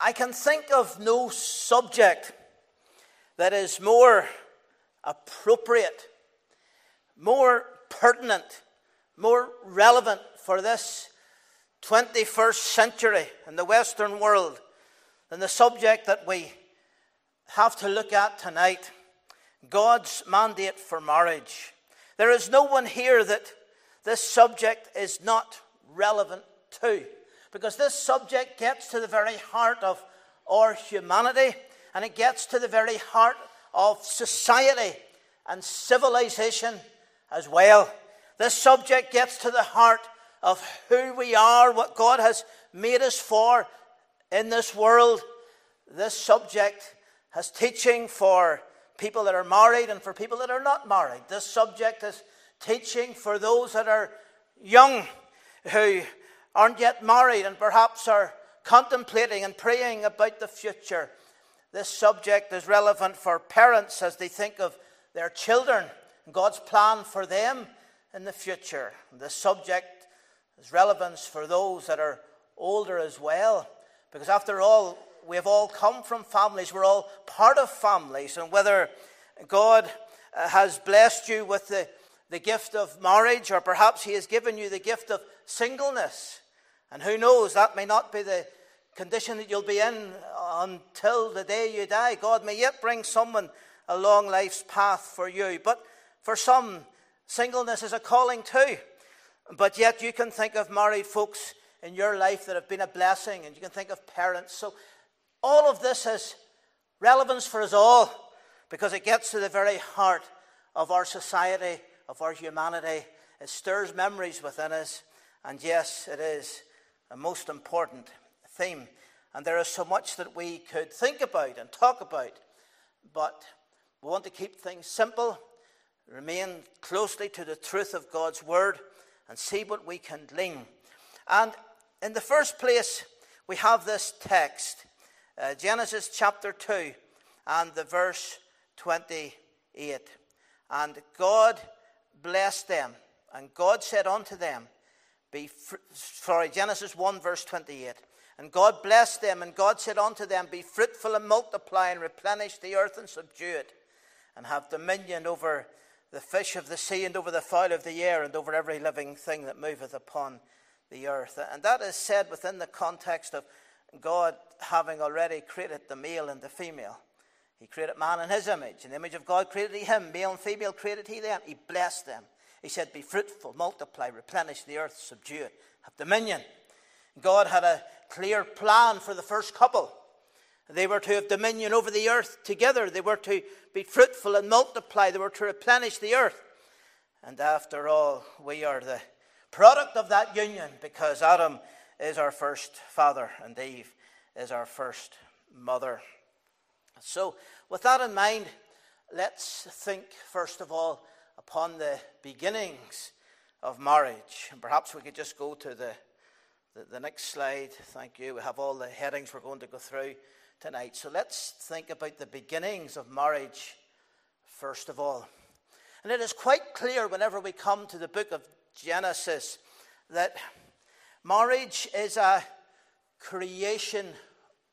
I can think of no subject that is more appropriate, more pertinent, more relevant for this 21st century in the Western world than the subject that we have to look at tonight God's mandate for marriage. There is no one here that this subject is not relevant to, because this subject gets to the very heart of our humanity and it gets to the very heart of society and civilization as well. This subject gets to the heart of who we are, what God has made us for in this world. This subject has teaching for people that are married and for people that are not married. This subject is teaching for those that are young who aren't yet married and perhaps are contemplating and praying about the future. This subject is relevant for parents as they think of their children and God's plan for them in the future. This subject is relevance for those that are older as well, because after all, we have all come from families, we're all part of families, and whether God uh, has blessed you with the, the gift of marriage, or perhaps He has given you the gift of singleness, and who knows, that may not be the condition that you'll be in until the day you die. God may yet bring someone along life's path for you. But for some, singleness is a calling too. But yet you can think of married folks in your life that have been a blessing, and you can think of parents. So all of this has relevance for us all because it gets to the very heart of our society, of our humanity. It stirs memories within us. And yes, it is a most important theme. And there is so much that we could think about and talk about. But we want to keep things simple, remain closely to the truth of God's word, and see what we can glean. And in the first place, we have this text uh, Genesis chapter 2 and the verse 28. And God blessed them, and God said unto them, be fr- sorry, Genesis 1, verse 28. And God blessed them, and God said unto them, Be fruitful and multiply, and replenish the earth and subdue it, and have dominion over the fish of the sea, and over the fowl of the air, and over every living thing that moveth upon the earth. And that is said within the context of God having already created the male and the female. He created man in his image. In the image of God created he him. Male and female created he them. He blessed them. He said, Be fruitful, multiply, replenish the earth, subdue it, have dominion. God had a clear plan for the first couple. They were to have dominion over the earth together. They were to be fruitful and multiply. They were to replenish the earth. And after all, we are the product of that union because Adam is our first father and Eve is our first mother. So, with that in mind, let's think first of all upon the beginnings of marriage. And perhaps we could just go to the, the, the, next slide. Thank you. We have all the headings we're going to go through tonight. So let's think about the beginnings of marriage first of all. And it is quite clear whenever we come to the book of Genesis that marriage is a creation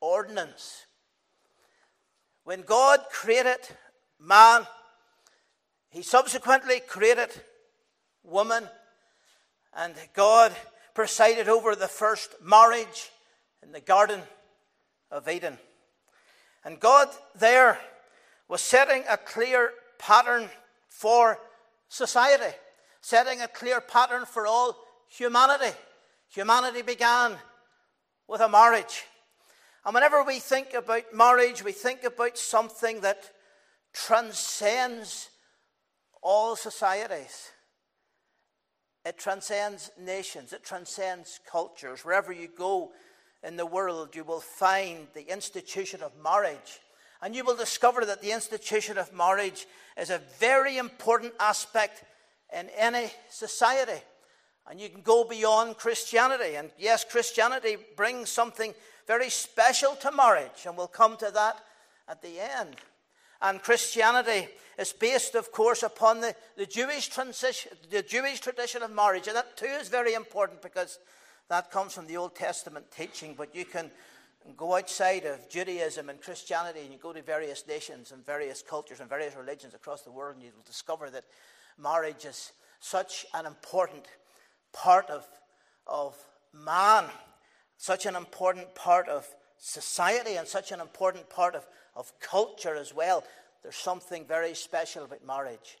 ordinance. When God created man, he subsequently created woman, and God presided over the first marriage in the Garden of Eden. And God there was setting a clear pattern for society, setting a clear pattern for all humanity. Humanity began with a marriage. And whenever we think about marriage, we think about something that transcends all societies. It transcends nations, it transcends cultures. Wherever you go in the world, you will find the institution of marriage. And you will discover that the institution of marriage is a very important aspect in any society. And you can go beyond Christianity. And yes, Christianity brings something very special to marriage, and we'll come to that at the end. And Christianity is based, of course, upon the, the, Jewish transition, the Jewish tradition of marriage. And that too is very important because that comes from the Old Testament teaching. But you can go outside of Judaism and Christianity and you go to various nations and various cultures and various religions across the world, and you will discover that marriage is such an important part of, of man, such an important part of society, and such an important part of, of culture as well. There's something very special about marriage.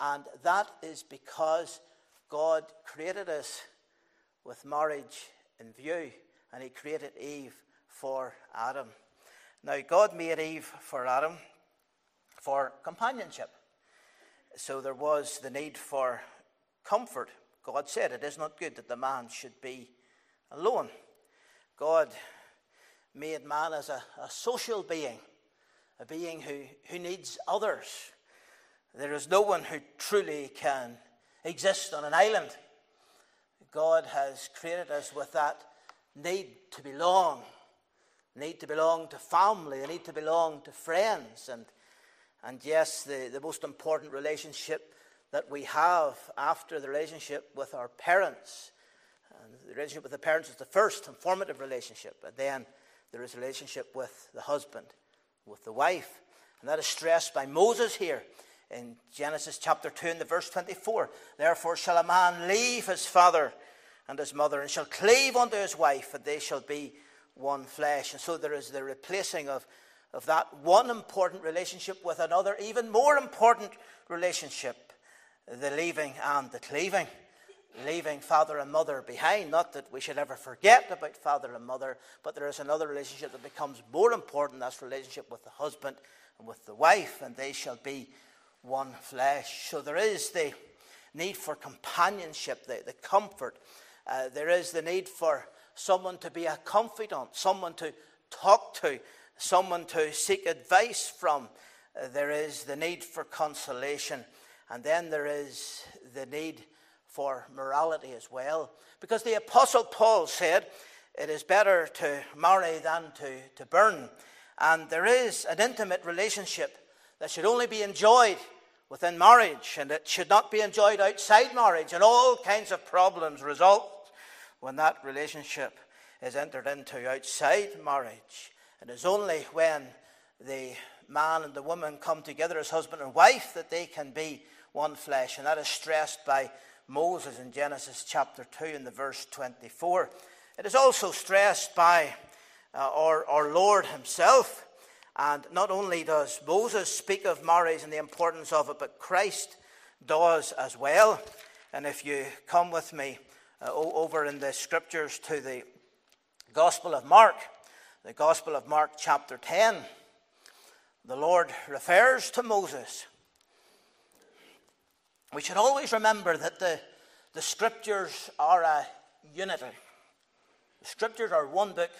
And that is because God created us with marriage in view, and He created Eve for Adam. Now, God made Eve for Adam for companionship. So there was the need for comfort. God said, It is not good that the man should be alone. God made man as a, a social being, a being who, who needs others. There is no one who truly can exist on an island. God has created us with that need to belong, need to belong to family, need to belong to friends. And, and yes, the, the most important relationship that we have after the relationship with our parents. And the relationship with the parents is the first and formative relationship. And then there is a relationship with the husband, with the wife. And that is stressed by Moses here in Genesis chapter 2 and the verse 24. Therefore shall a man leave his father and his mother and shall cleave unto his wife, and they shall be one flesh. And so there is the replacing of, of that one important relationship with another, even more important relationship the leaving and the cleaving. Leaving father and mother behind. Not that we should ever forget about father and mother, but there is another relationship that becomes more important. That's relationship with the husband and with the wife, and they shall be one flesh. So there is the need for companionship, the, the comfort. Uh, there is the need for someone to be a confidant, someone to talk to, someone to seek advice from. Uh, there is the need for consolation. And then there is the need for morality as well. Because the Apostle Paul said, it is better to marry than to, to burn. And there is an intimate relationship that should only be enjoyed within marriage, and it should not be enjoyed outside marriage. And all kinds of problems result when that relationship is entered into outside marriage. It is only when the man and the woman come together as husband and wife that they can be one flesh. And that is stressed by Moses in Genesis chapter 2 and the verse 24. It is also stressed by uh, our, our Lord Himself and not only does Moses speak of marriage and the importance of it, but Christ does as well. And if you come with me uh, over in the scriptures to the Gospel of Mark, the Gospel of Mark, chapter 10, the Lord refers to Moses. We should always remember that the, the scriptures are a unity. The scriptures are one book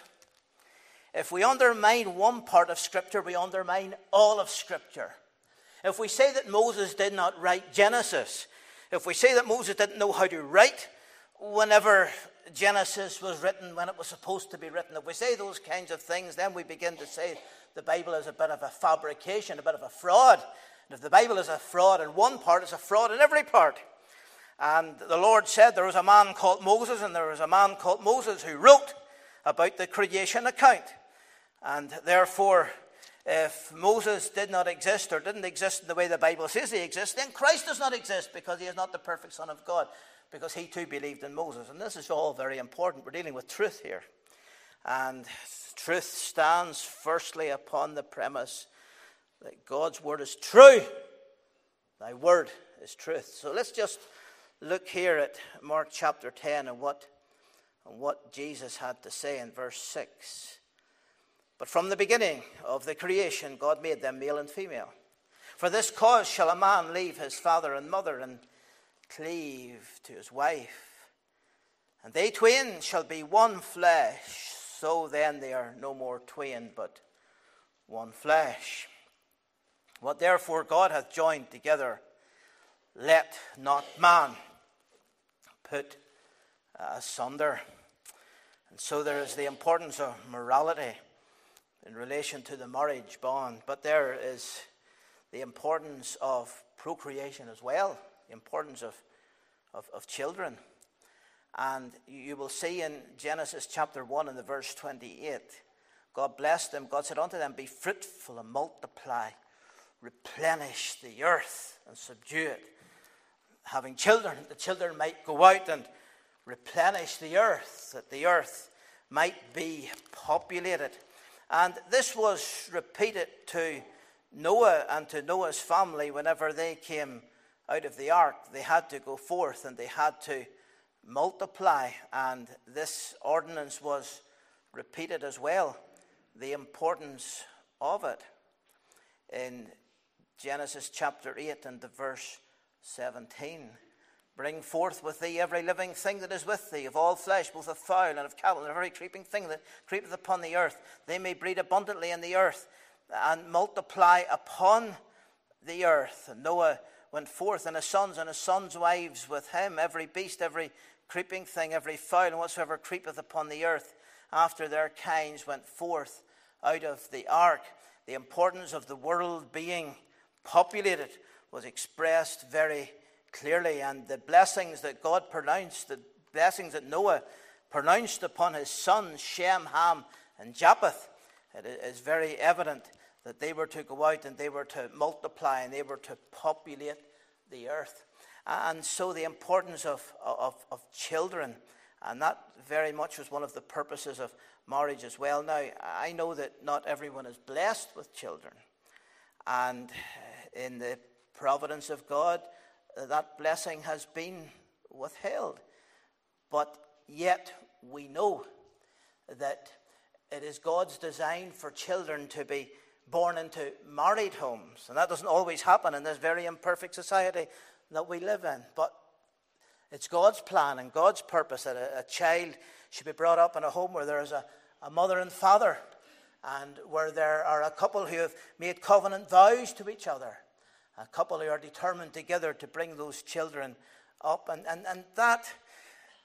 if we undermine one part of Scripture, we undermine all of Scripture. If we say that Moses did not write Genesis, if we say that Moses didn't know how to write whenever Genesis was written, when it was supposed to be written, if we say those kinds of things, then we begin to say the Bible is a bit of a fabrication, a bit of a fraud. And if the Bible is a fraud in one part, it's a fraud in every part. And the Lord said there was a man called Moses, and there was a man called Moses who wrote about the creation account. And therefore, if Moses did not exist or didn't exist in the way the Bible says he exists, then Christ does not exist because he is not the perfect Son of God, because he too believed in Moses. And this is all very important. We're dealing with truth here. And truth stands firstly upon the premise that God's word is true. Thy word is truth. So let's just look here at Mark chapter 10 and what, and what Jesus had to say in verse 6. But from the beginning of the creation, God made them male and female. For this cause shall a man leave his father and mother and cleave to his wife, and they twain shall be one flesh. So then they are no more twain, but one flesh. What therefore God hath joined together, let not man put uh, asunder. And so there is the importance of morality in relation to the marriage bond, but there is the importance of procreation as well, the importance of, of, of children. And you will see in Genesis chapter 1 and the verse 28, God blessed them. God said unto them, Be fruitful and multiply, replenish the earth and subdue it. Having children, the children might go out and replenish the earth, that the earth might be populated. And this was repeated to Noah and to Noah's family whenever they came out of the ark. They had to go forth and they had to multiply. And this ordinance was repeated as well, the importance of it. In Genesis chapter 8 and the verse 17. Bring forth with thee every living thing that is with thee, of all flesh, both of fowl and of cattle, and every creeping thing that creepeth upon the earth. They may breed abundantly in the earth and multiply upon the earth. And Noah went forth, and his sons and his sons' wives with him, every beast, every creeping thing, every fowl, and whatsoever creepeth upon the earth, after their kinds went forth out of the ark. The importance of the world being populated was expressed very clearly, and the blessings that God pronounced, the blessings that Noah pronounced upon his sons, Shem, Ham, and Japheth, it is very evident that they were to go out and they were to multiply and they were to populate the earth. And so the importance of, of, of children, and that very much was one of the purposes of marriage as well. Now, I know that not everyone is blessed with children. And in the providence of God, that blessing has been withheld. But yet we know that it is God's design for children to be born into married homes. And that doesn't always happen in this very imperfect society that we live in. But it's God's plan and God's purpose that a, a child should be brought up in a home where there is a, a mother and father and where there are a couple who have made covenant vows to each other a couple who are determined together to bring those children up. And, and, and that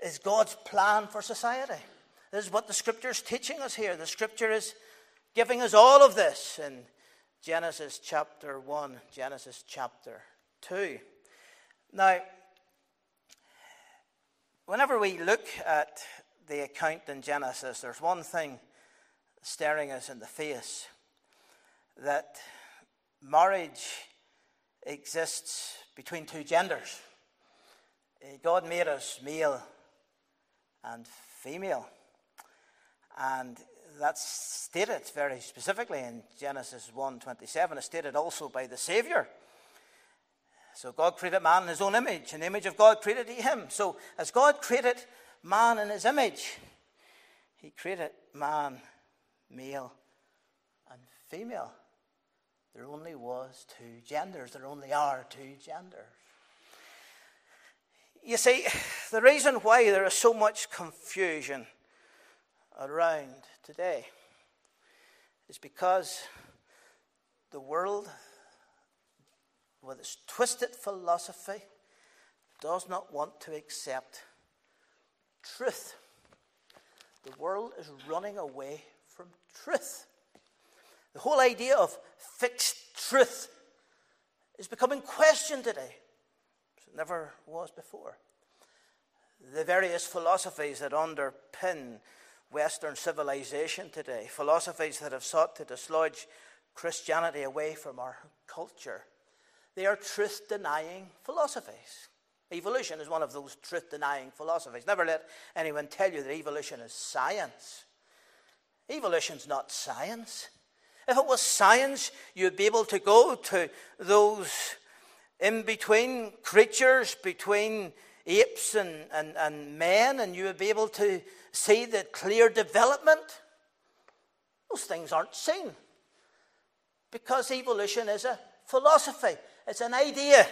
is God's plan for society. This is what the scripture is teaching us here. The scripture is giving us all of this in Genesis chapter 1, Genesis chapter 2. Now, whenever we look at the account in Genesis, there's one thing staring us in the face that marriage exists between two genders. Eh, God made us male and female. And that's stated very specifically in Genesis 1:27. It's stated also by the Savior. So God created man in his own image. In the image of God created he him. So as God created man in his image, he created man male and female. There only was two genders. There only are two genders. You see, the reason why there is so much confusion around today is because the world, with its twisted philosophy, does not want to accept truth. The world is running away from truth. The whole idea of fixed truth is becoming questioned today. It never was before. The various philosophies that underpin Western civilization today, philosophies that have sought to dislodge Christianity away from our culture, they are truth denying philosophies. Evolution is one of those truth denying philosophies. Never let anyone tell you that evolution is science. Evolution's not science. If it was science, you'd be able to go to those in between creatures, between apes and, and, and men, and you would be able to see the clear development. Those things aren't seen because evolution is a philosophy, it's an idea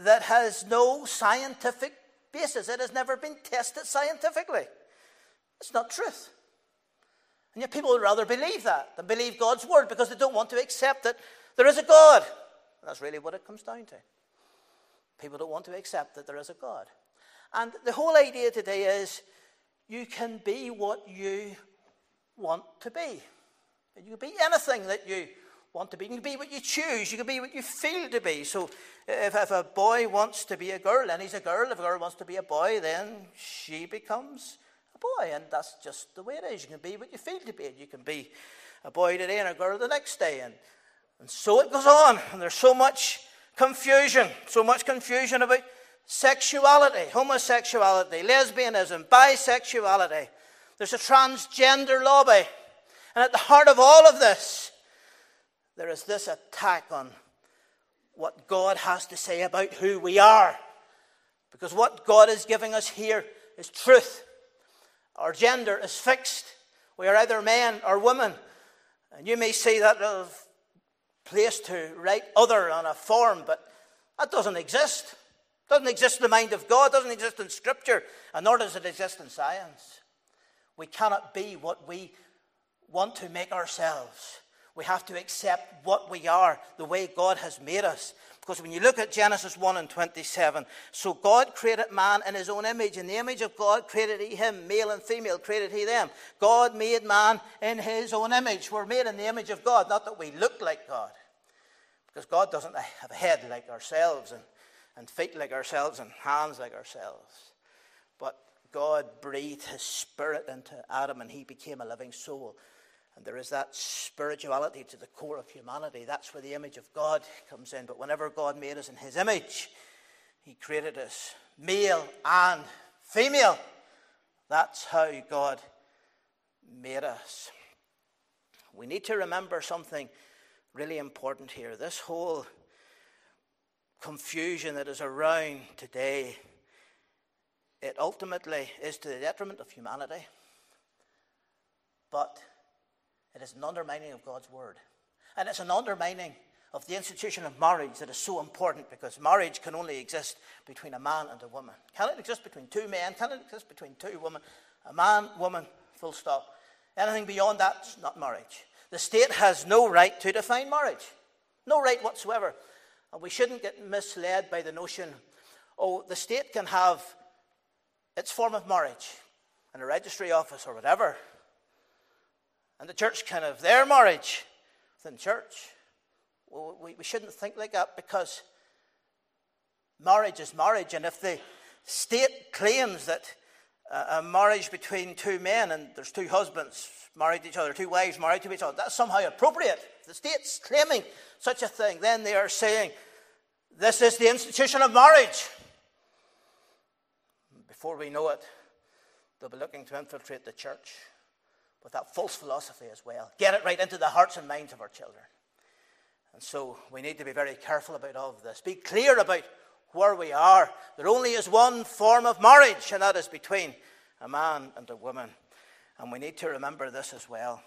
that has no scientific basis. It has never been tested scientifically. It's not truth. And yet people would rather believe that than believe God's word because they don't want to accept that there is a God. And that's really what it comes down to. People don't want to accept that there is a God. And the whole idea today is you can be what you want to be. You can be anything that you want to be. You can be what you choose. You can be what you feel to be. So if, if a boy wants to be a girl, then he's a girl. If a girl wants to be a boy, then she becomes a boy, and that's just the way it is. You can be what you feel to be. and You can be a boy today and a girl the next day, and, and so it goes on. And there's so much confusion, so much confusion about sexuality, homosexuality, lesbianism, bisexuality. There's a transgender lobby. And at the heart of all of this, there is this attack on what God has to say about who we are. Because what God is giving us here is truth. Our gender is fixed. We are either men or women. And you may see that as a place to write other on a form, but that doesn't exist. It doesn't exist in the mind of God, it doesn't exist in Scripture, and nor does it exist in science. We cannot be what we want to make ourselves. We have to accept what we are, the way God has made us. Because when you look at Genesis 1 and 27, so God created man in his own image. In the image of God created he him, male and female created he them. God made man in his own image. We're made in the image of God, not that we look like God. Because God doesn't have a head like ourselves, and, and feet like ourselves, and hands like ourselves. But God breathed his spirit into Adam, and he became a living soul. And there is that spirituality to the core of humanity. That's where the image of God comes in. But whenever God made us in his image, he created us male and female. That's how God made us. We need to remember something really important here. This whole confusion that is around today, it ultimately is to the detriment of humanity. But it is an undermining of God's word. And it's an undermining of the institution of marriage that is so important because marriage can only exist between a man and a woman. Can it exist between two men? Can it exist between two women? A man, woman, full stop. Anything beyond that's not marriage. The state has no right to define marriage. No right whatsoever. And we shouldn't get misled by the notion, oh, the state can have its form of marriage in a registry office or whatever, and the church can have their marriage within church. Well, we, we shouldn't think like that because marriage is marriage. And if the state claims that a marriage between two men and there's two husbands married to each other, two wives married to each other, that's somehow appropriate. If the state's claiming such a thing, then they are saying this is the institution of marriage. Before we know it, they'll be looking to infiltrate the church with that false philosophy as well. Get it right into the hearts and minds of our children. And so we need to be very careful about all of this. Be clear about where we are. There only is one form of marriage, and that is between a man and a woman. And we need to remember this as well.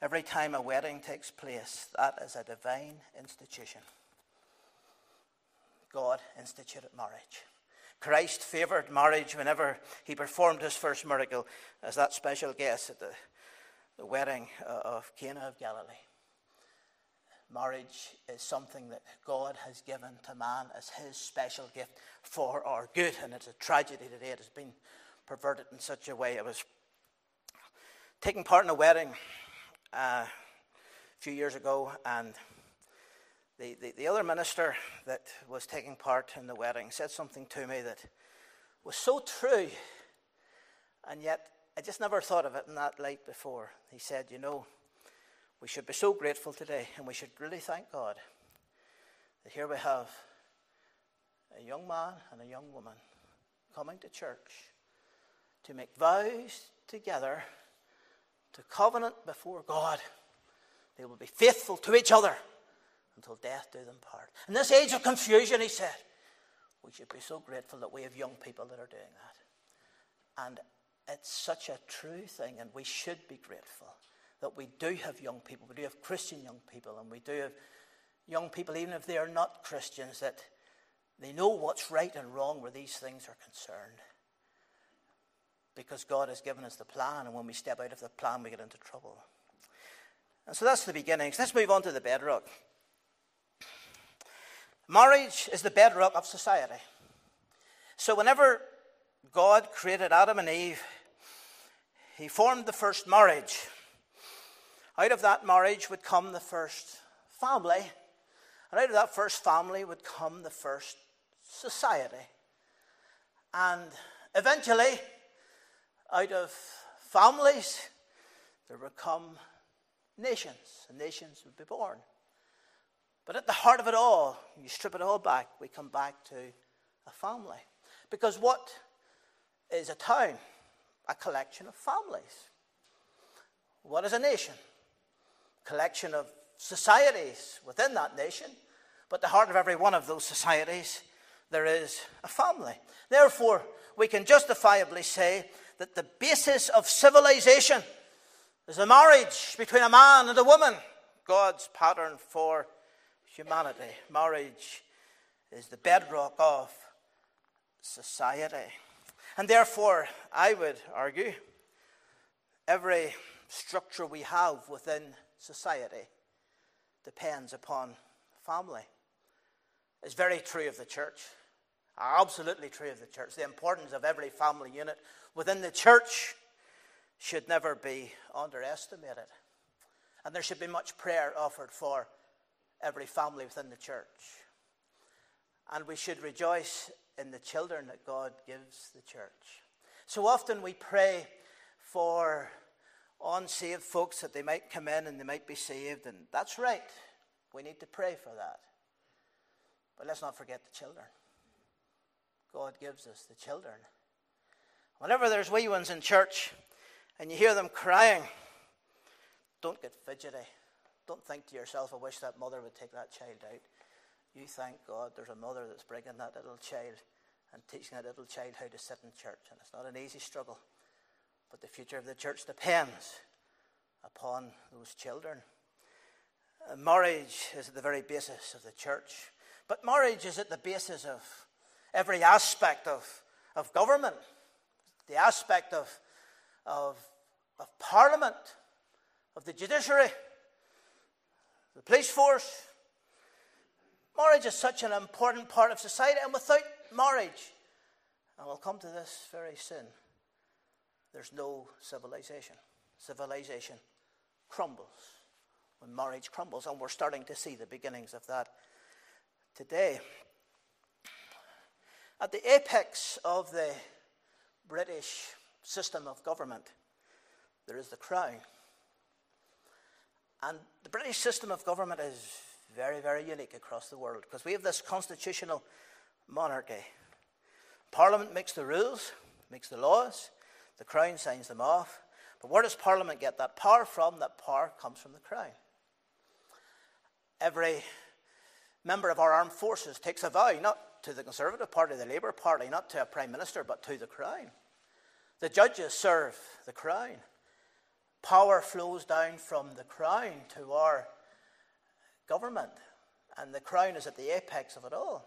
Every time a wedding takes place, that is a divine institution. God instituted marriage. Christ favored marriage whenever he performed his first miracle as that special guest at the the wedding uh, of Cana of Galilee. Marriage is something that God has given to man as his special gift for our good, and it's a tragedy today. It has been perverted in such a way. I was taking part in a wedding uh, a few years ago, and the, the, the other minister that was taking part in the wedding said something to me that was so true, and yet I just never thought of it in that light before. He said, You know, we should be so grateful today, and we should really thank God that here we have a young man and a young woman coming to church to make vows together to covenant before God. They will be faithful to each other until death do them part. In this age of confusion, he said, we should be so grateful that we have young people that are doing that. And it's such a true thing, and we should be grateful that we do have young people. We do have Christian young people, and we do have young people, even if they are not Christians, that they know what's right and wrong where these things are concerned. Because God has given us the plan, and when we step out of the plan, we get into trouble. And so that's the beginnings. Let's move on to the bedrock. Marriage is the bedrock of society. So, whenever God created Adam and Eve, He formed the first marriage. Out of that marriage would come the first family, and out of that first family would come the first society. And eventually, out of families, there would come nations, and nations would be born. But at the heart of it all, you strip it all back, we come back to a family. Because what is a town? A collection of families. What is a nation? Collection of societies within that nation. But the heart of every one of those societies, there is a family. Therefore, we can justifiably say that the basis of civilization is a marriage between a man and a woman, God's pattern for humanity. Marriage is the bedrock of society. And therefore, I would argue, every structure we have within society depends upon family. It's very true of the church. Absolutely true of the church. The importance of every family unit within the church should never be underestimated. And there should be much prayer offered for every family within the church. And we should rejoice in the children that God gives the church. So often we pray for unsaved folks that they might come in and they might be saved, and that's right. We need to pray for that. But let's not forget the children. God gives us the children. Whenever there's wee ones in church and you hear them crying, don't get fidgety. Don't think to yourself, I wish that mother would take that child out. You thank God there's a mother that's bringing that little child and teaching that little child how to sit in church. And it's not an easy struggle. But the future of the church depends upon those children. Uh, marriage is at the very basis of the church. But marriage is at the basis of every aspect of, of government, the aspect of, of, of parliament, of the judiciary, the police force. Marriage is such an important part of society, and without marriage, and we'll come to this very soon, there's no civilization. Civilization crumbles when marriage crumbles, and we're starting to see the beginnings of that today. At the apex of the British system of government, there is the crown. And the British system of government is very, very unique across the world because we have this constitutional monarchy. Parliament makes the rules, makes the laws, the crown signs them off. But where does Parliament get that power from? That power comes from the crown. Every member of our armed forces takes a vow, not to the Conservative Party, the Labour Party, not to a Prime Minister, but to the Crown. The judges serve the Crown. Power flows down from the Crown to our government, and the Crown is at the apex of it all.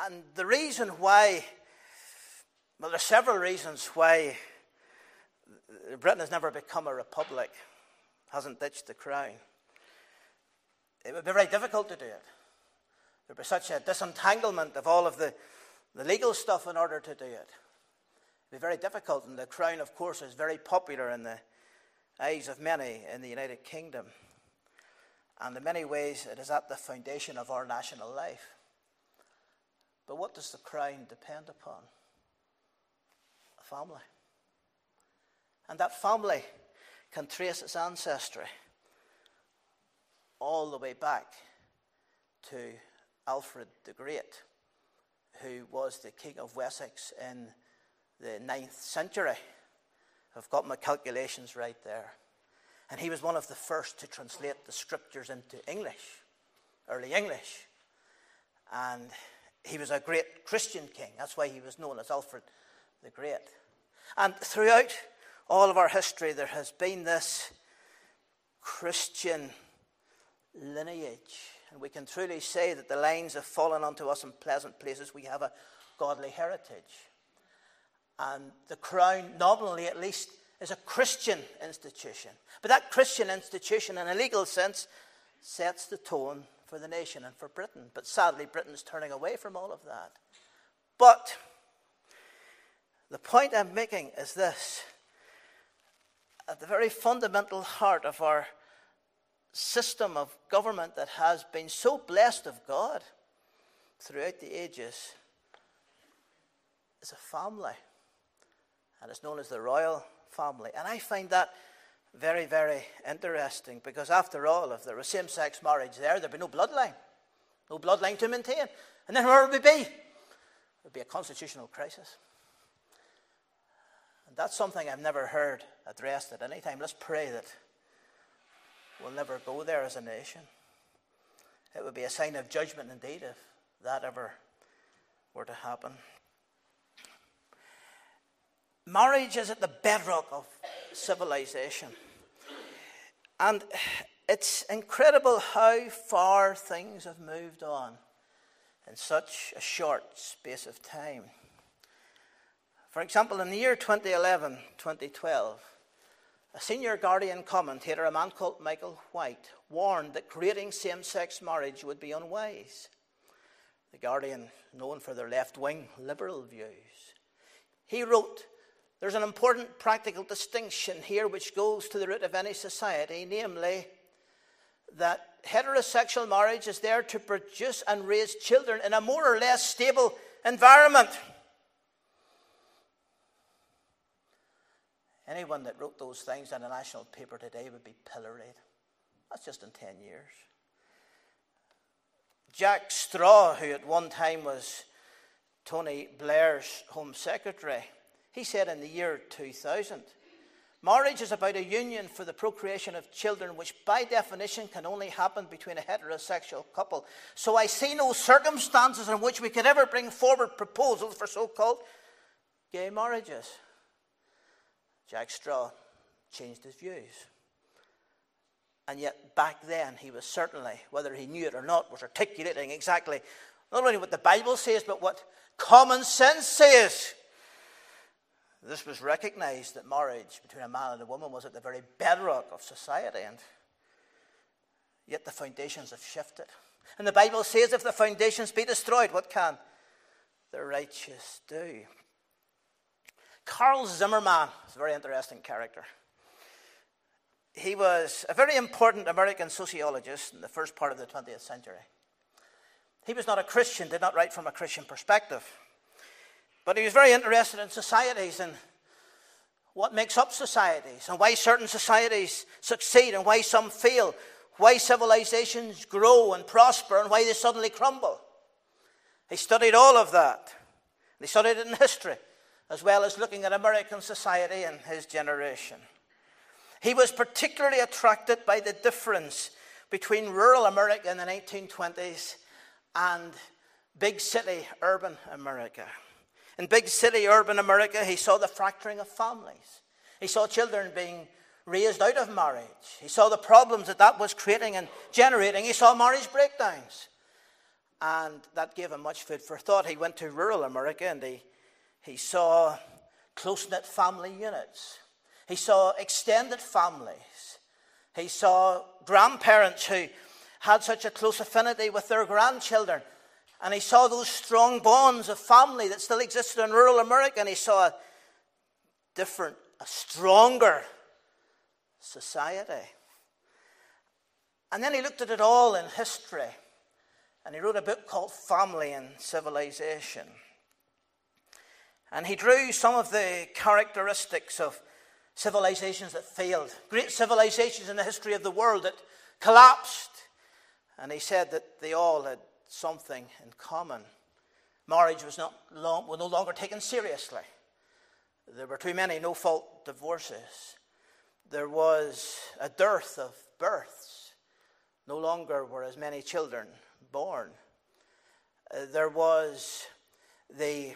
And the reason why, well, there's several reasons why Britain has never become a republic, hasn't ditched the crown. It would be very difficult to do it. There'd be such a disentanglement of all of the, the legal stuff in order to do it. It'd be very difficult, and the crown, of course, is very popular in the eyes of many in the United Kingdom. And in many ways, it is at the foundation of our national life. But what does the crown depend upon? A family. And that family can trace its ancestry all the way back to Alfred the Great, who was the King of Wessex in the ninth century. I've got my calculations right there. And he was one of the first to translate the scriptures into English, early English. And he was a great Christian king. That's why he was known as Alfred the Great. And throughout all of our history, there has been this Christian lineage. And we can truly say that the lines have fallen onto us in pleasant places. We have a godly heritage. And the crown, nominally at least, is a Christian institution. But that Christian institution, in a legal sense, sets the tone for the nation and for Britain. But sadly, Britain's turning away from all of that. But the point I'm making is this at the very fundamental heart of our system of government that has been so blessed of God throughout the ages is a family. And it's known as the royal family. And I find that very, very interesting because, after all, if there was same sex marriage there, there'd be no bloodline. No bloodline to maintain. And then where would we be? It would be a constitutional crisis. And that's something I've never heard addressed at any time. Let's pray that we'll never go there as a nation. It would be a sign of judgment indeed if that ever were to happen. Marriage is at the bedrock of civilization. And it's incredible how far things have moved on in such a short space of time. For example, in the year 2011 2012, a senior Guardian commentator, a man called Michael White, warned that creating same sex marriage would be unwise. The Guardian, known for their left wing liberal views, he wrote, There's an important practical distinction here which goes to the root of any society, namely, that heterosexual marriage is there to produce and raise children in a more or less stable environment. Anyone that wrote those things in a national paper today would be pilloried. That's just in 10 years. Jack Straw, who at one time was Tony Blair's Home Secretary, he said in the year 2000 Marriage is about a union for the procreation of children, which by definition can only happen between a heterosexual couple. So I see no circumstances in which we could ever bring forward proposals for so called gay marriages. Jack Straw changed his views. And yet, back then, he was certainly, whether he knew it or not, was articulating exactly not only what the Bible says, but what common sense says. This was recognized that marriage between a man and a woman was at the very bedrock of society, and yet the foundations have shifted. And the Bible says, if the foundations be destroyed, what can the righteous do? Carle Zimmerman is a very interesting character. He was a very important American sociologist in the first part of the 20th century. He was not a Christian, did not write from a Christian perspective. But he was very interested in societies and what makes up societies and why certain societies succeed and why some fail, why civilizations grow and prosper and why they suddenly crumble. He studied all of that. He studied it in history as well as looking at American society and his generation. He was particularly attracted by the difference between rural America in the 1920s and big city urban America. In big city urban America, he saw the fracturing of families. He saw children being raised out of marriage. He saw the problems that that was creating and generating. He saw marriage breakdowns. And that gave him much food for thought. He went to rural America and he he saw close knit family units. He saw extended families. He saw grandparents who had such a close affinity with their grandchildren. And he saw those strong bonds of family that still existed in rural America. And he saw a different, a stronger society. And then he looked at it all in history. And he wrote a book called Family and Civilization. And he drew some of the characteristics of civilizations that failed, great civilizations in the history of the world that collapsed. And he said that they all had something in common. Marriage was, not long, was no longer taken seriously. There were too many no fault divorces. There was a dearth of births. No longer were as many children born. Uh, there was the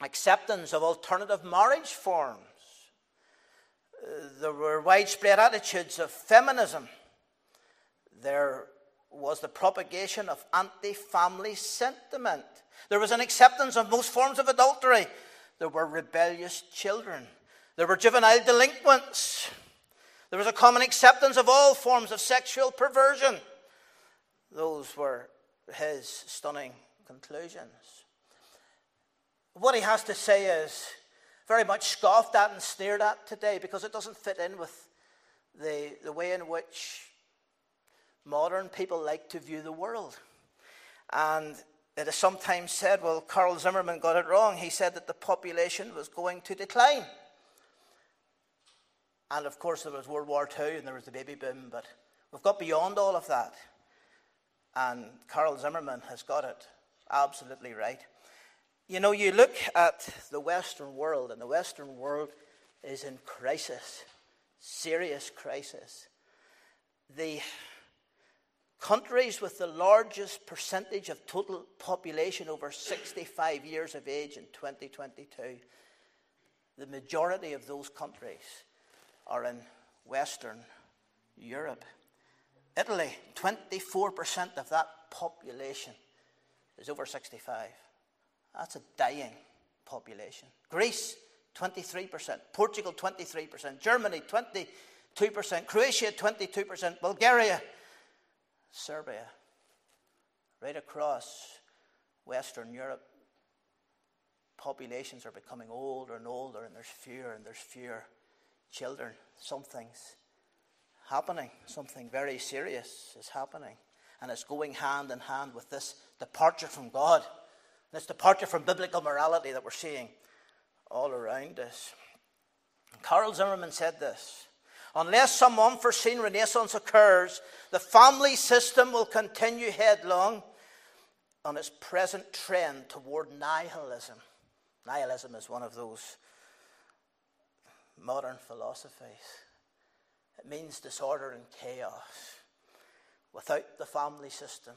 acceptance of alternative marriage forms. Uh, there were widespread attitudes of feminism. There was the propagation of anti family sentiment. There was an acceptance of most forms of adultery. There were rebellious children. There were juvenile delinquents. There was a common acceptance of all forms of sexual perversion. Those were his stunning conclusions what he has to say is very much scoffed at and sneered at today because it doesn't fit in with the, the way in which modern people like to view the world. And it is sometimes said, well, Carle Zimmerman got it wrong. He said that the population was going to decline. And of course, there was World War II and there was the baby boom, but we've got beyond all of that. And Carle Zimmerman has got it absolutely right. You know, you look at the Western world, and the Western world is in crisis, serious crisis. The countries with the largest percentage of total population over 65 years of age in 2022, the majority of those countries are in Western Europe. Italy, 24% of that population is over 65. That's a dying population. Greece, 23%. Portugal, 23%. Germany, 22%. Croatia, 22%. Bulgaria, Serbia. Right across Western Europe, populations are becoming older and older, and there's fewer and there's fewer children. Something's happening. Something very serious is happening. And it's going hand in hand with this departure from God, this departure from biblical morality that we're seeing all around us. Carle Zimmerman said this Unless some unforeseen renaissance occurs, the family system will continue headlong on its present trend toward nihilism. Nihilism is one of those modern philosophies. It means disorder and chaos. Without the family system,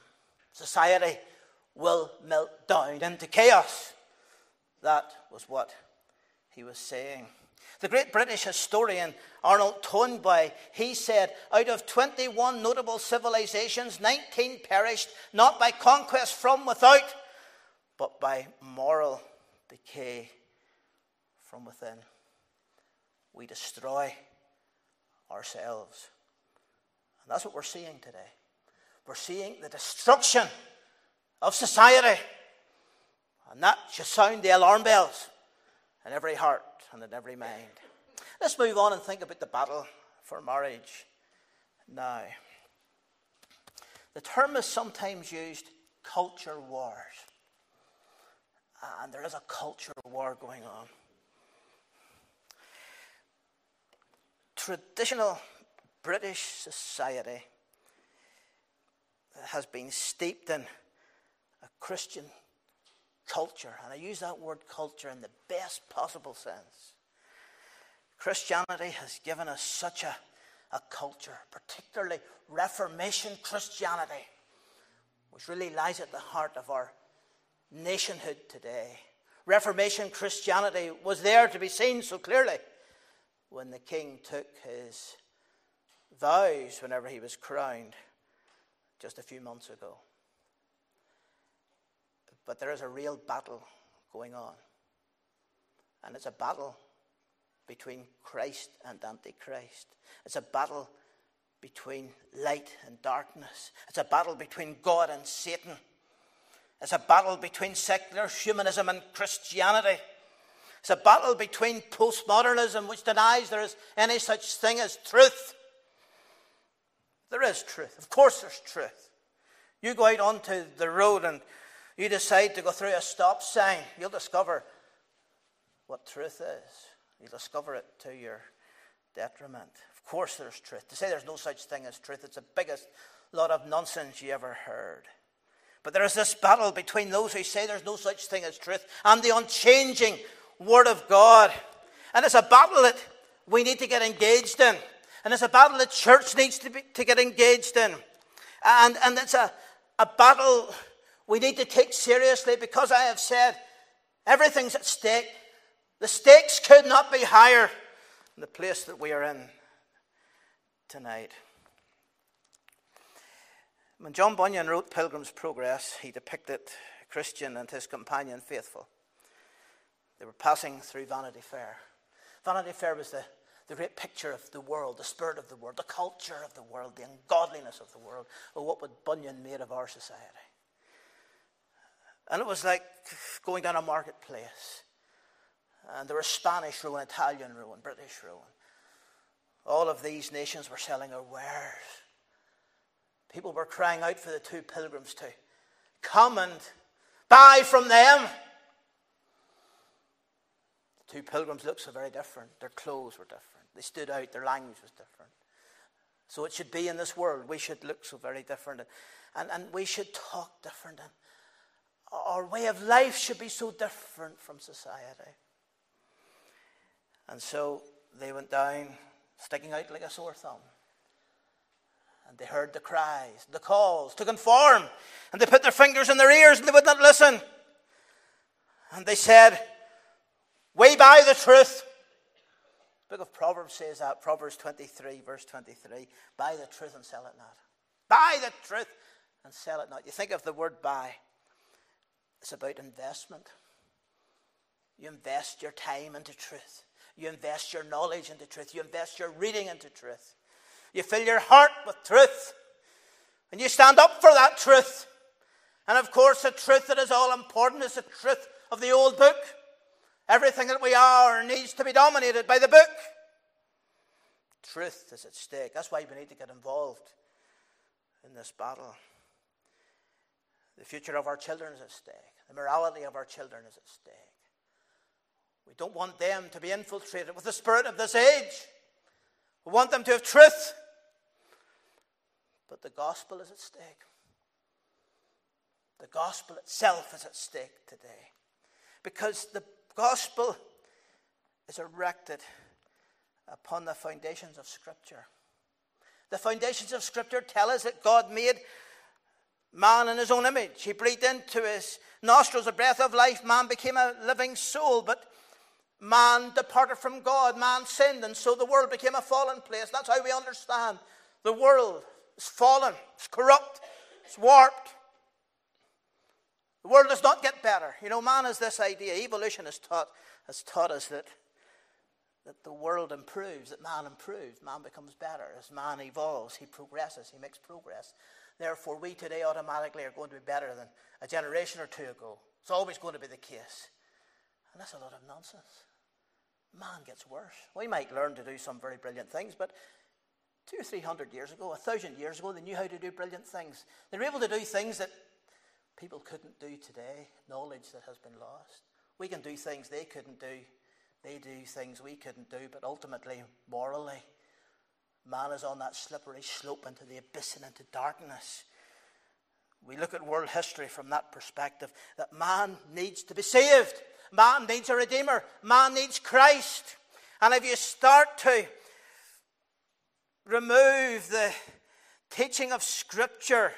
society will melt down into chaos. That was what he was saying. The great British historian Arnold Toynbee, he said, out of 21 notable civilizations, 19 perished not by conquest from without, but by moral decay from within. We destroy ourselves. And that's what we're seeing today. We're seeing the destruction of society. And that should sound the alarm bells in every heart and in every mind. Let's move on and think about the battle for marriage now. The term is sometimes used culture wars. And there is a culture war going on. Traditional British society has been steeped in a Christian culture, and I use that word culture in the best possible sense. Christianity has given us such a, a culture, particularly Reformation Christianity, which really lies at the heart of our nationhood today. Reformation Christianity was there to be seen so clearly when the king took his vows whenever he was crowned just a few months ago. But there is a real battle going on. And it's a battle between Christ and Antichrist. It's a battle between light and darkness. It's a battle between God and Satan. It's a battle between secular humanism and Christianity. It's a battle between postmodernism, which denies there is any such thing as truth. There is truth. Of course, there's truth. You go out onto the road and you decide to go through a stop sign, you'll discover what truth is. You'll discover it to your detriment. Of course, there's truth. To say there's no such thing as truth, it's the biggest lot of nonsense you ever heard. But there is this battle between those who say there's no such thing as truth and the unchanging Word of God. And it's a battle that we need to get engaged in. And it's a battle the church needs to, be, to get engaged in. And, and it's a, a battle we need to take seriously because I have said everything's at stake. The stakes could not be higher in the place that we are in tonight. When John Bunyan wrote Pilgrim's Progress, he depicted Christian and his companion faithful. They were passing through Vanity Fair. Vanity Fair was the, the great picture of the world, the spirit of the world, the culture of the world, the ungodliness of the world. Well, what would Bunyan made of our society? And it was like going down a marketplace. And there was Spanish ruin, Italian ruin, British ruin. All of these nations were selling their wares. People were crying out for the two pilgrims to come and buy from them. The two pilgrims looked so very different. Their clothes were different. They stood out. Their language was different. So it should be in this world. We should look so very different. And, and we should talk different. And our way of life should be so different from society. And so they went down, sticking out like a sore thumb. And they heard the cries, the calls to conform. And they put their fingers in their ears and they would not listen. And they said, We buy the truth. The book of Proverbs says that, Proverbs 23, verse 23. Buy the truth and sell it not. Buy the truth and sell it not. You think of the word buy, it's about investment. You invest your time into truth. You invest your knowledge into truth. You invest your reading into truth. You fill your heart with truth. And you stand up for that truth. And of course, the truth that is all important is the truth of the old book. Everything that we are needs to be dominated by the book. Truth is at stake. That's why we need to get involved in this battle. The future of our children is at stake. The morality of our children is at stake. We don't want them to be infiltrated with the spirit of this age. We want them to have truth. But the gospel is at stake. The gospel itself is at stake today. Because the gospel is erected upon the foundations of Scripture. The foundations of Scripture tell us that God made man in his own image. He breathed into his nostrils a breath of life. Man became a living soul, but man departed from God. Man sinned, and so the world became a fallen place. That's how we understand the world is fallen, it's corrupt, it's warped. The world does not get better. You know, man has this idea. Evolution has taught, has taught us that, that the world improves, that man improves, man becomes better. As man evolves, he progresses, he makes progress. Therefore, we today automatically are going to be better than a generation or two ago. It's always going to be the case. And that's a lot of nonsense. Man gets worse. We might learn to do some very brilliant things, but two or three hundred years ago, a thousand years ago, they knew how to do brilliant things. They were able to do things that people couldn't do today, knowledge that has been lost. We can do things they couldn't do. They do things we couldn't do, but ultimately, morally, Man is on that slippery slope into the abyss and into darkness. We look at world history from that perspective that man needs to be saved. Man needs a redeemer. Man needs Christ. And if you start to remove the teaching of Scripture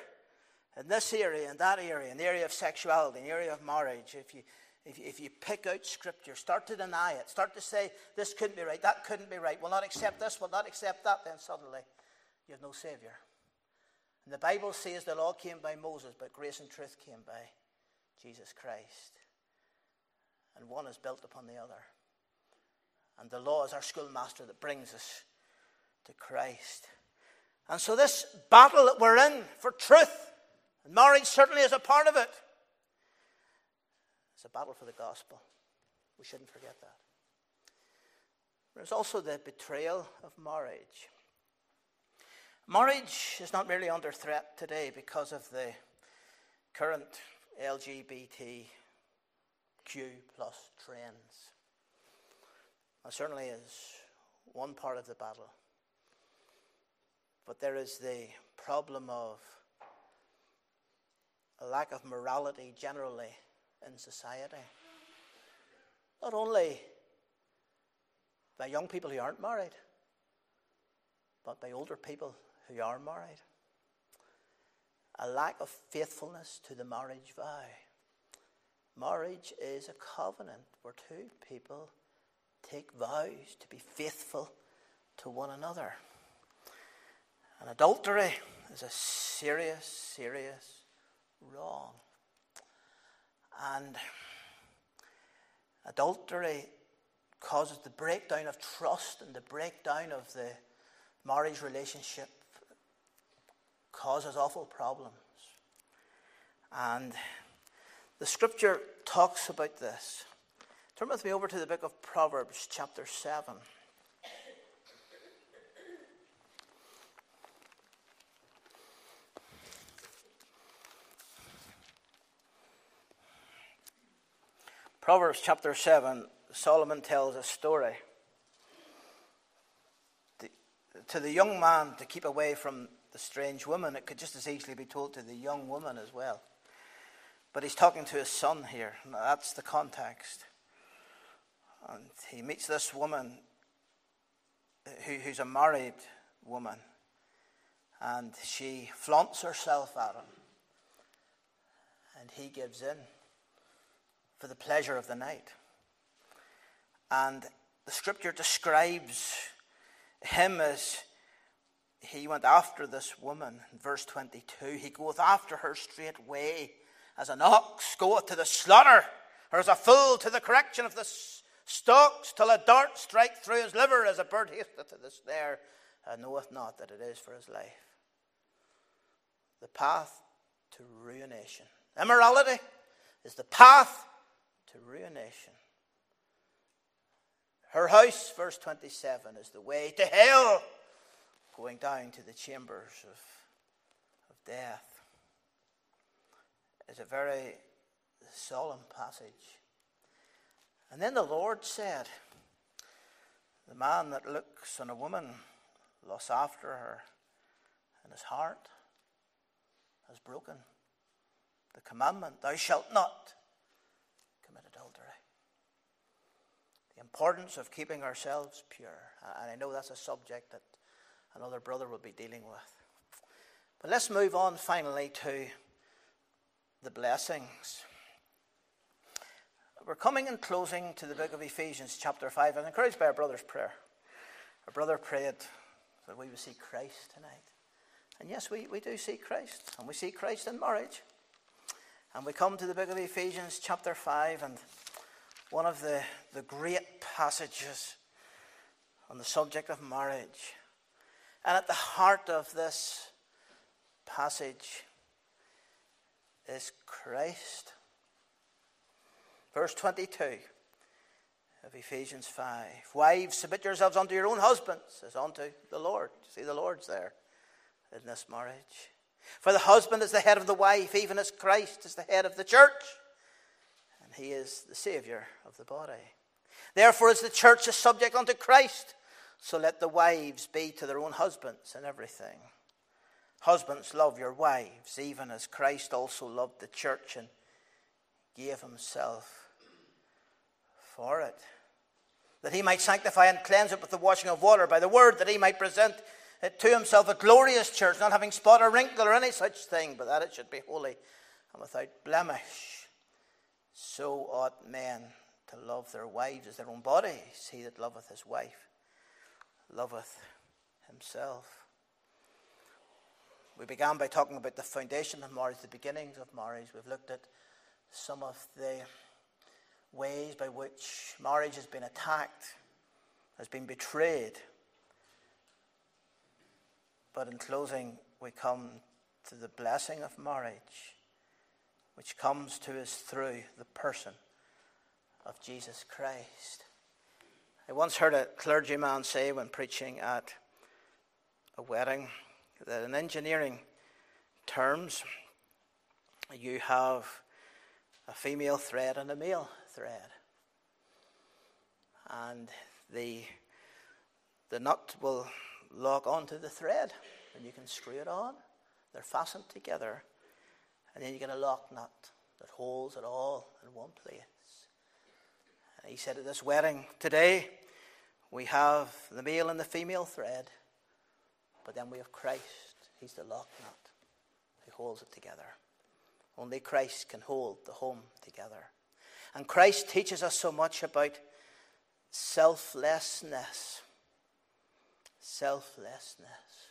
in this area, in that area, in the area of sexuality, in the area of marriage, if you if you, if you pick out scripture, start to deny it, start to say, this couldn't be right, that couldn't be right, We'll not accept this, We'll not accept that, then suddenly you have no Savior. And the Bible says the law came by Moses, but grace and truth came by Jesus Christ. And one is built upon the other. And the law is our schoolmaster that brings us to Christ. And so, this battle that we're in for truth, and marriage certainly is a part of it. It's a battle for the gospel. We shouldn't forget that. There's also the betrayal of marriage. Marriage is not merely under threat today because of the current LGBTQ plus trends. That certainly is one part of the battle. But there is the problem of a lack of morality generally in society. Not only by young people who aren't married, but by older people who are married. A lack of faithfulness to the marriage vow. Marriage is a covenant where two people take vows to be faithful to one another. And adultery is a serious, serious wrong. And adultery causes the breakdown of trust and the breakdown of the marriage relationship, causes awful problems. And the scripture talks about this. Turn with me over to the book of Proverbs, chapter 7. Proverbs chapter 7, Solomon tells a story to the young man to keep away from the strange woman. It could just as easily be told to the young woman as well. But he's talking to his son here. That's the context. And he meets this woman who, who's a married woman. And she flaunts herself at him. And he gives in for the pleasure of the night. And the scripture describes him as he went after this woman. In verse 22, he goeth after her straightway, as an ox goeth to the slaughter, or as a fool to the correction of the stocks, till a dart strike through his liver, as a bird hasteth to the snare, and knoweth not that it is for his life. The path to ruination. Immorality is the path to ruination. Her house, verse 27, is the way to hell, going down to the chambers of, of death. It's a very solemn passage. And then the Lord said, The man that looks on a woman lusts after her, and his heart has broken the commandment, Thou shalt not the importance of keeping ourselves pure. Uh, and I know that's a subject that another brother will be dealing with. But let's move on finally to the blessings. We're coming in closing to the book of Ephesians, chapter 5. I'm encouraged by our brother's prayer. Our brother prayed that we would see Christ tonight. And yes, we, we do see Christ. And we see Christ in marriage. And we come to the book of Ephesians, chapter 5, and one of the, the great passages on the subject of marriage. And at the heart of this passage is Christ. Verse 22 of Ephesians 5. Wives, submit yourselves unto your own husbands as unto the Lord. See, the Lord's there in this marriage. For the husband is the head of the wife, even as Christ is the head of the church he is the Saviour of the body. Therefore, as the church is subject unto Christ, so let the wives be to their own husbands in everything. Husbands, love your wives, even as Christ also loved the church and gave himself for it. That he might sanctify and cleanse it with the washing of water by the word, that he might present it to himself a glorious church, not having spot or wrinkle or any such thing, but that it should be holy and without blemish. So ought men to love their wives as their own bodies. He that loveth his wife loveth himself. We began by talking about the foundation of marriage, the beginnings of marriage. We've looked at some of the ways by which marriage has been attacked, has been betrayed. But in closing, we come to the blessing of marriage which comes to us through the person of Jesus Christ. I once heard a clergyman say when preaching at a wedding that in engineering terms, you have a female thread and a male thread. And the, the nut will lock onto the thread and you can screw it on. They're fastened together and then you get a lock nut that holds it all in one place. And he said at this wedding today, we have the male and the female thread, but then we have Christ. He's the lock nut who holds it together. Only Christ can hold the home together. And Christ teaches us so much about selflessness. Selflessness.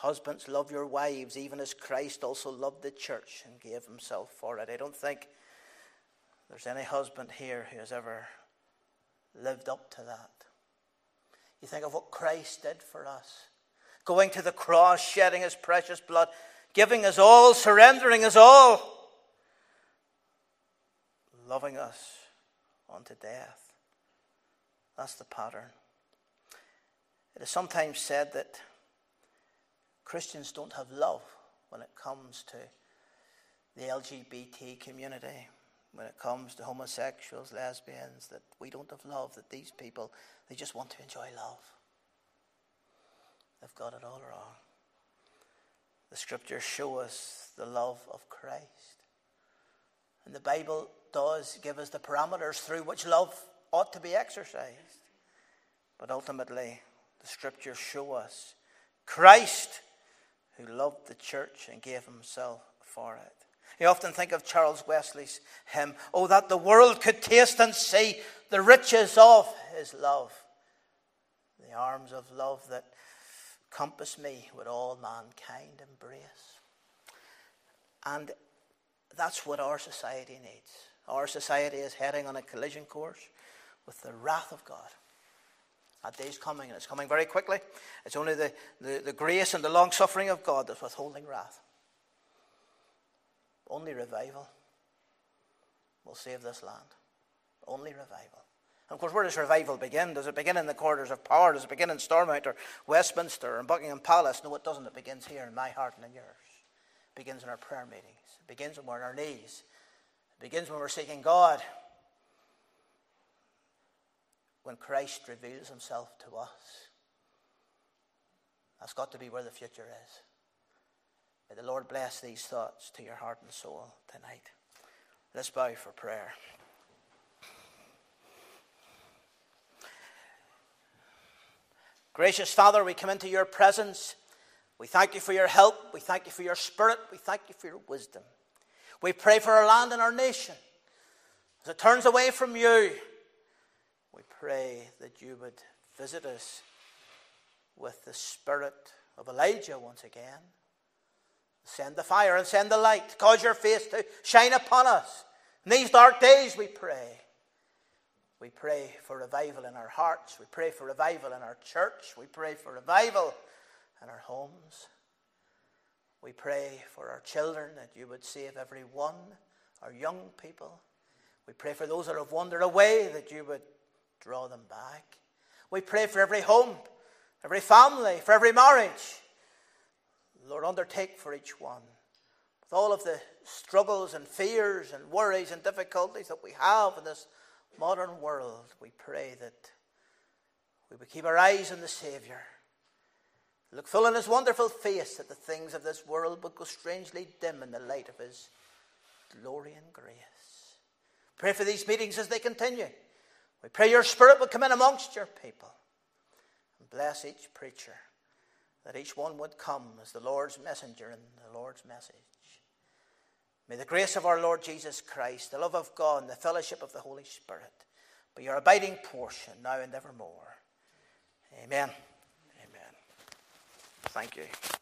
Husbands, love your wives, even as Christ also loved the church and gave himself for it. I don't think there's any husband here who has ever lived up to that. You think of what Christ did for us going to the cross, shedding his precious blood, giving us all, surrendering us all, loving us unto death. That's the pattern. It is sometimes said that Christians don't have love when it comes to the LGBT community. when it comes to homosexuals, lesbians, that we don't have love, that these people, they just want to enjoy love. They've got it all wrong. The scriptures show us the love of Christ. And the Bible does give us the parameters through which love ought to be exercised. But ultimately, the scriptures show us Christ who loved the church and gave himself for it. You often think of Charles Wesley's hymn, Oh, that the world could taste and see the riches of his love. The arms of love that compass me with all mankind embrace. And that's what our society needs. Our society is heading on a collision course with the wrath of God. That day's coming, and it's coming very quickly. It's only the, the, the grace and the long suffering of God that's withholding wrath. Only revival will save this land. Only revival. And of course, where does revival begin? Does it begin in the corridors of power? Does it begin in Stormont or Westminster or Buckingham Palace? No, it doesn't. It begins here in my heart and in yours. It begins in our prayer meetings. It begins when we're on our knees. It begins when we're seeking God when Christ reveals himself to us. That's got to be where the future is. May the Lord bless these thoughts to your heart and soul tonight. Let's bow for prayer. Gracious Father, we come into your presence. We thank you for your help. We thank you for your spirit. We thank you for your wisdom. We pray for our land and our nation. As it turns away from you, pray that you would visit us with the spirit of Elijah once again. Send the fire and send the light. Cause your face to shine upon us. In these dark days, we pray. We pray for revival in our hearts. We pray for revival in our church. We pray for revival in our homes. We pray for our children that you would save every one, our young people. We pray for those that have wandered away that you would draw them back. We pray for every home, every family, for every marriage. Lord, undertake for each one. With all of the struggles and fears and worries and difficulties that we have in this modern world, we pray that we would keep our eyes on the Saviour. Look full in his wonderful face that the things of this world would go strangely dim in the light of his glory and grace. Pray for these meetings as they continue. We pray your Spirit would come in amongst your people and bless each preacher, that each one would come as the Lord's messenger in the Lord's message. May the grace of our Lord Jesus Christ, the love of God, and the fellowship of the Holy Spirit be your abiding portion now and evermore. Amen. Amen. Thank you.